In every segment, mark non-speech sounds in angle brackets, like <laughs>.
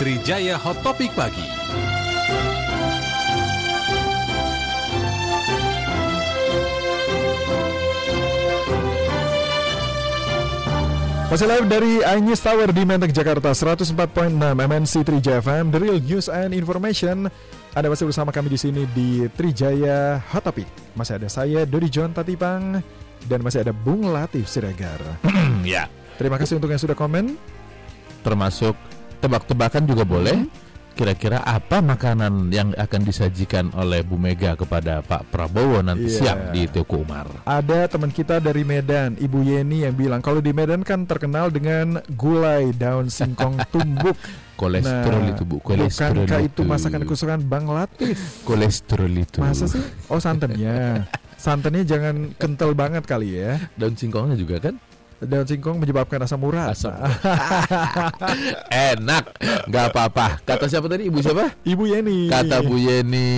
Trijaya Hot Topic Pagi. Masih live dari iNews Tower di Menteng, Jakarta 104.6 MNC Trijaya FM The Real News and Information. Anda masih bersama kami di sini di Trijaya Hot Topic. Masih ada saya, Dodi John Tatipang Dan masih ada Bung Latif Siregar. <clears throat> Ya, Terima kasih untuk yang sudah komen. Termasuk tebak-tebakan juga boleh. Kira-kira apa makanan yang akan disajikan oleh Bu Mega kepada Pak Prabowo nanti Iya. siang di Teguh Umar? Ada teman kita dari Medan, Ibu Yeni yang bilang Kalau di Medan kan terkenal dengan gulai daun singkong <laughs> tumbuk Kolesterol Nah, itu Bu, kolesterol Bukankah itu masakan kesukaan Bang Latif? Kolesterol itu. Masa sih? Oh santannya <laughs> Santannya jangan kental banget kali ya Daun singkongnya juga kan? Daun singkong menyebabkan asam urat. Asam. <laughs> Enak, nggak apa-apa. Kata siapa tadi? Ibu siapa? Ibu Yeni. Kata Bu Yeni,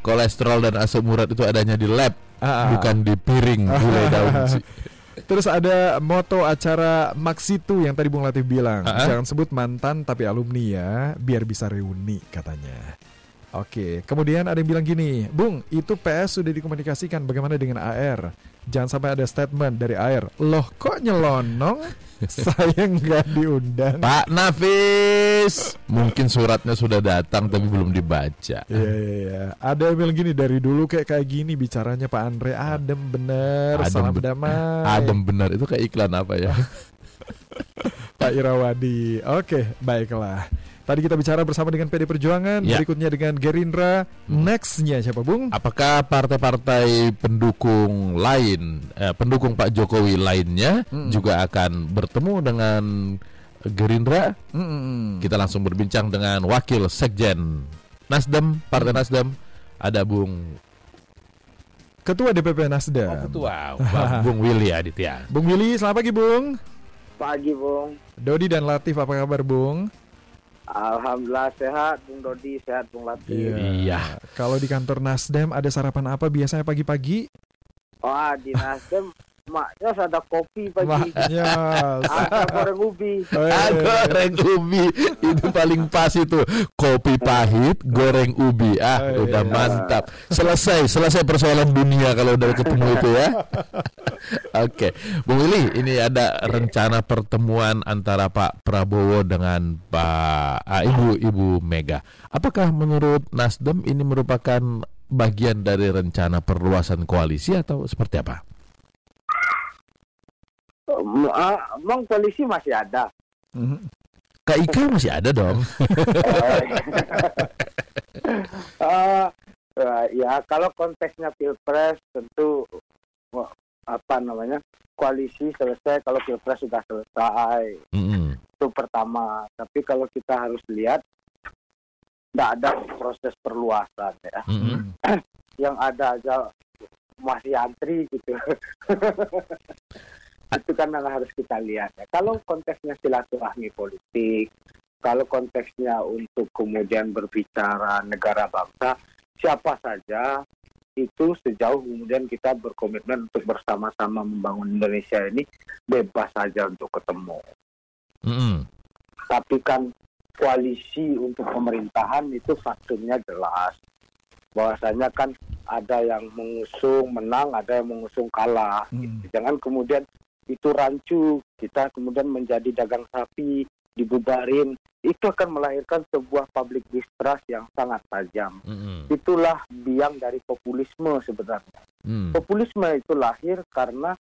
kolesterol dan asam urat itu adanya di lab, Ah, ah. bukan di piring gulai <laughs> daun. sih. Terus ada moto acara Maksitu yang tadi Bung Latif bilang. Ah, ah. Jangan sebut mantan tapi alumni ya, biar bisa reuni katanya. Oke, kemudian ada yang bilang gini, Bung, itu PS sudah dikomunikasikan bagaimana dengan AR? Jangan sampai ada statement dari AR, loh kok nyelonong? <laughs> Saya nggak diundang. Pak Nafis, mungkin suratnya sudah datang tapi belum dibaca. Iya iya iya. Ada yang bilang gini dari dulu kayak kayak gini bicaranya Pak Andre adem bener, Adem salam be- damai. Adem benar itu kayak iklan apa ya? <laughs> Pak Irawadi. Oke, baiklah. Tadi kita bicara bersama dengan PD Perjuangan, Ya. berikutnya dengan Gerindra, nextnya siapa Bung? Apakah partai-partai pendukung lain, eh, pendukung Pak Jokowi lainnya Mm. juga akan bertemu dengan Gerindra? Mm-mm. Kita langsung berbincang dengan Wakil Sekjen Nasdem, Partai Nasdem, ada Bung Ketua DPP Nasdem. Ketua, Bang <laughs> Bung Willy Aditya. Bung Willy, selamat pagi Bung. Pagi Bung, Dodi dan Latif apa kabar Bung? Alhamdulillah sehat Bung Dodi, sehat Bung Latif. Iya. Kalau di kantor Nasdem ada sarapan apa biasanya pagi-pagi? Wah di Nasdem maknya ada kopi pagi, Maknya. ada goreng ubi. Ah, goreng ubi. Itu paling pas itu. Kopi pahit goreng ubi. Ah Oh, udah iya. mantap. Selesai selesai persoalan dunia kalau udah ketemu itu ya. <laughs> Oke. Bung Willy ini ada rencana pertemuan antara Pak Prabowo dengan Pak ah, Ibu Ibu Mega. Apakah menurut Nasdem ini merupakan bagian dari rencana perluasan koalisi atau seperti apa Emang polisi masih ada. Mhm. KIK masih ada dong <laughs> Eh, eh, ya kalau konteksnya pilpres tentu apa namanya koalisi selesai kalau pilpres sudah selesai Mm-mm. itu pertama. Tapi kalau kita harus lihat tidak ada proses perluasan ya. Mm-mm. yang ada aja masih antri gitu. <laughs> itu kan yang harus kita lihat ya. Kalau konteksnya silaturahmi politik, kalau konteksnya untuk kemudian berbicara negara bangsa, siapa saja itu sejauh kemudian kita berkomitmen untuk bersama-sama membangun Indonesia ini bebas saja untuk ketemu. Mm-mm. Tapi kan koalisi untuk pemerintahan itu faktornya jelas. Bahwasanya kan ada yang mengusung menang, ada yang mengusung kalah. Hmm. Jangan kemudian itu rancu, kita kemudian menjadi dagang sapi, dibubarin. Itu akan melahirkan sebuah public distrust yang sangat tajam. Mm-mm. Itulah biang dari populisme sebenarnya. Mm. Populisme itu lahir karena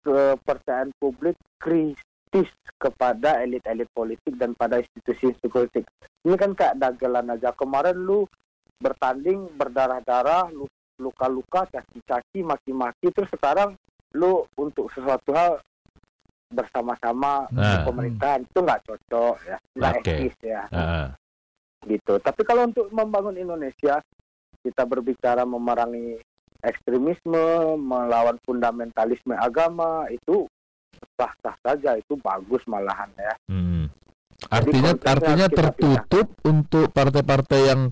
kepercayaan publik kritis kepada elit-elit politik dan pada institusi-institusi politik. Ini kan kayak dagelan aja. Kemarin lu bertanding berdarah-darah, lu luka-luka, caci-caci, maki-maki, terus sekarang lu untuk sesuatu hal bersama-sama Nah. pemerintahan itu nggak cocok ya, nggak Oke. etis ya Ah. gitu. Tapi kalau untuk membangun Indonesia, kita berbicara memerangi ekstremisme, melawan fundamentalisme agama, itu sah-sah saja, itu bagus malahan ya. Hmm. Artinya konteksnya artinya kita tertutup untuk partai-partai yang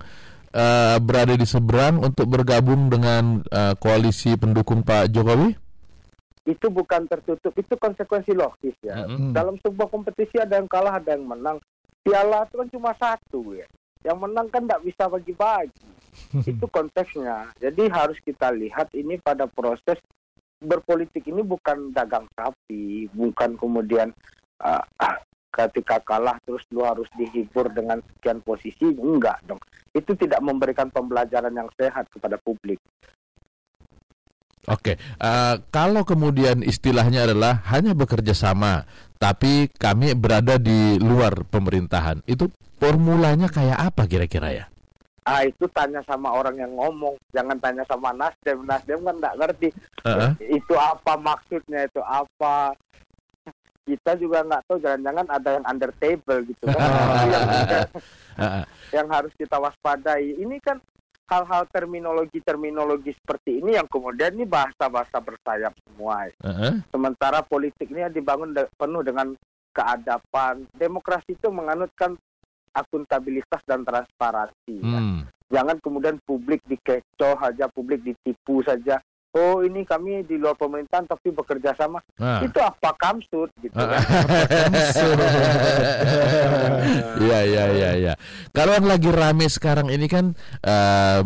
eh, berada di seberang untuk bergabung dengan eh, koalisi pendukung Pak Jokowi? Itu bukan tertutup, itu konsekuensi logis ya. Mm-mm. Dalam sebuah kompetisi ada yang kalah, ada yang menang. piala itu kan cuma satu ya. Yang menang kan tidak bisa bagi-bagi. itu konteksnya. Jadi harus kita lihat ini pada proses berpolitik ini bukan dagang sapi, bukan kemudian uh, ketika kalah terus lu harus dihibur dengan sekian posisi, enggak dong. Itu tidak memberikan pembelajaran yang sehat kepada publik. Oke, uh, kalau kemudian istilahnya adalah hanya bekerja sama, tapi kami berada di luar pemerintahan, itu formulanya kayak apa kira-kira ya? Ah itu tanya sama orang yang ngomong, jangan tanya sama Nasdem. Nasdem kan nggak ngerti Uh-uh. itu apa maksudnya, itu apa. Kita juga nggak tahu, jangan-jangan ada yang under table gitu kan. <laughs> Yang, yang harus kita waspadai. Ini kan hal-hal terminologi-terminologi seperti ini yang kemudian ini bahasa-bahasa bersayap semua. Uh-uh. Sementara politik ini dibangun de- penuh dengan keadapan. Demokrasi itu menganutkan akuntabilitas dan transparansi. ya. Hmm. Jangan kemudian publik dikecoh saja, publik ditipu saja. Oh ini kami di luar pemerintahan tapi bekerja sama. Nah. Itu apa kamsud gitu kan? <laughs> Iya iya iya iya. Kalau yang lagi rame sekarang ini kan eh,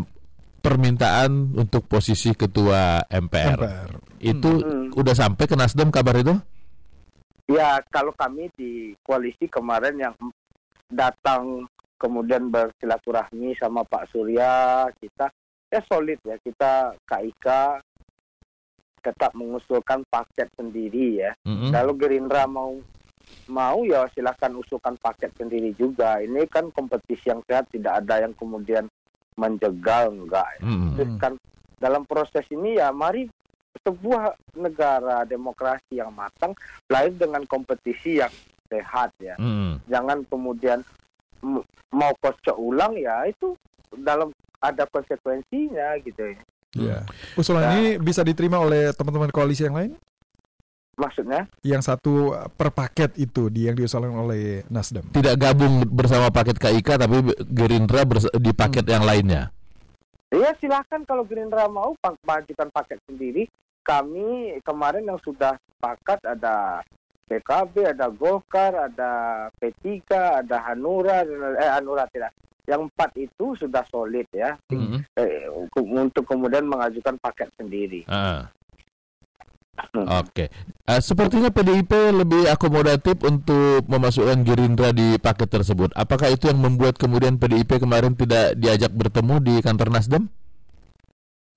permintaan untuk posisi ketua MPR. MPR. Itu Hmm. udah sampai ke Nasdem kabar itu? Ya kalau kami di koalisi kemarin yang datang kemudian bersilaturahmi sama Pak Surya kita ya solid ya kita KIK tetap mengusulkan paket sendiri ya. Mm-mm. Kalau Gerindra mau mau ya silahkan usulkan paket sendiri juga. Ini kan kompetisi yang sehat tidak ada yang kemudian menjegal enggak. ya. Mm-mm. Terus kan dalam proses ini ya mari sebuah negara demokrasi yang matang lahir dengan kompetisi yang sehat ya. Mm-mm. Jangan kemudian mau kocok ulang ya itu dalam ada konsekuensinya gitu ya. Ya. Usulan Nah. ini bisa diterima oleh teman-teman koalisi yang lain? Maksudnya Yang satu per paket itu di yang diusulkan oleh Nasdem. Tidak gabung bersama paket KIK tapi Gerindra di paket yang lainnya. Ya silakan kalau Gerindra mau majukan paket sendiri. Kami kemarin yang sudah sepakat ada PKB, ada Golkar, ada P3, ada Hanura, dan- eh Hanura tidak. Yang empat itu sudah solid ya Mm-mm. eh, untuk- kemudian mengajukan paket sendiri. Ah. Hmm. Oke, Eh, sepertinya PDIP lebih akomodatif untuk memasukkan Gerindra di paket tersebut. Apakah itu yang membuat kemudian PDIP kemarin tidak diajak bertemu di kantor Nasdem?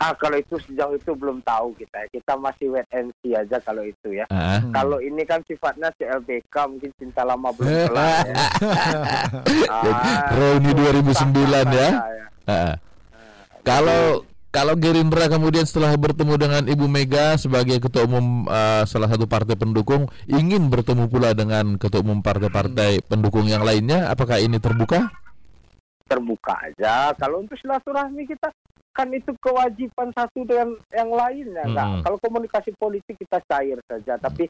Ah kalau itu sejauh itu belum tahu kita. ya. Kita masih wait and see aja kalau itu ya. Hmm. Kalau ini kan sifatnya CLBK mungkin cinta lama belum <laughs> kelar ya. Ah, Reuni 2009 ya. saja Ah. Kalau kalau Gerindra kemudian setelah bertemu dengan Ibu Mega sebagai ketua umum eh, salah satu partai pendukung ingin bertemu pula dengan ketua umum partai-partai pendukung yang lainnya, apakah ini terbuka? terbuka aja. Kalau untuk silaturahmi kita kan itu kewajiban satu dengan yang lainnya. Nggak. Mm-mm. Kalau komunikasi politik kita cair saja, tapi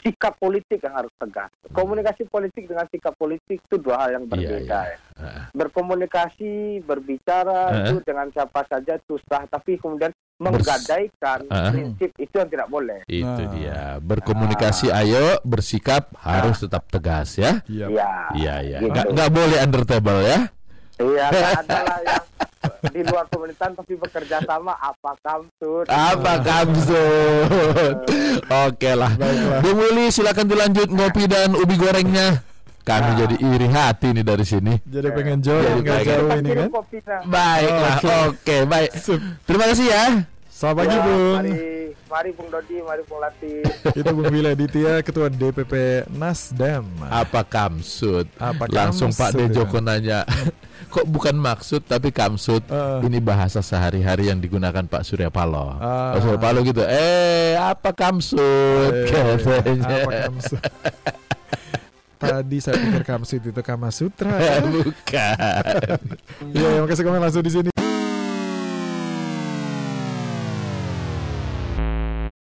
sikap politik yang harus tegas. Komunikasi politik dengan sikap politik itu dua hal yang berbeda. Iya, ya. Ah. Berkomunikasi, berbicara Eh. itu dengan siapa saja itu sah, tapi kemudian menggadaikan Eh. prinsip itu yang tidak boleh. Itu Nah. dia. Berkomunikasi ayo, bersikap harus tetap tegas ya. Iya. Iya. Iya, iya. gitu. Nggak, nggak boleh under table ya. Iya, nggak <laughs> ada lah yang di luar pemerintahan tapi bekerja sama apa kamsud. Apa kamsud? <laughs> Oke lah. Bung Willy silakan dilanjut ngopi dan ubi gorengnya. Kami Nah. jadi iri hati nih dari sini. Jadi pengen jauh Jadi pengen- jauh ini kan? Baiklah. Oke. Oke, baik. Sip. Terima kasih ya. Selamat pagi Ya, Bung. Mari, mari Bung Dodi, mari Bung Latif. <laughs> Itu Bung Willy Aditya, Ketua DPP Nasdem. Apa kamsud? Apa Langsung Pak Dejoko ya? nanya. <laughs> Kok bukan maksud tapi kamsud? Eh. Ini bahasa sehari-hari yang digunakan Pak Surya Paloh. Ah. Pak Surya Paloh gitu. Eh, apa kamsud? Eh, Katanya. Apa kamsud? <laughs> Tadi saya pikir kamsud itu Kama Sutra. <laughs> Bukan. Iya, yang kasih komen langsung di sini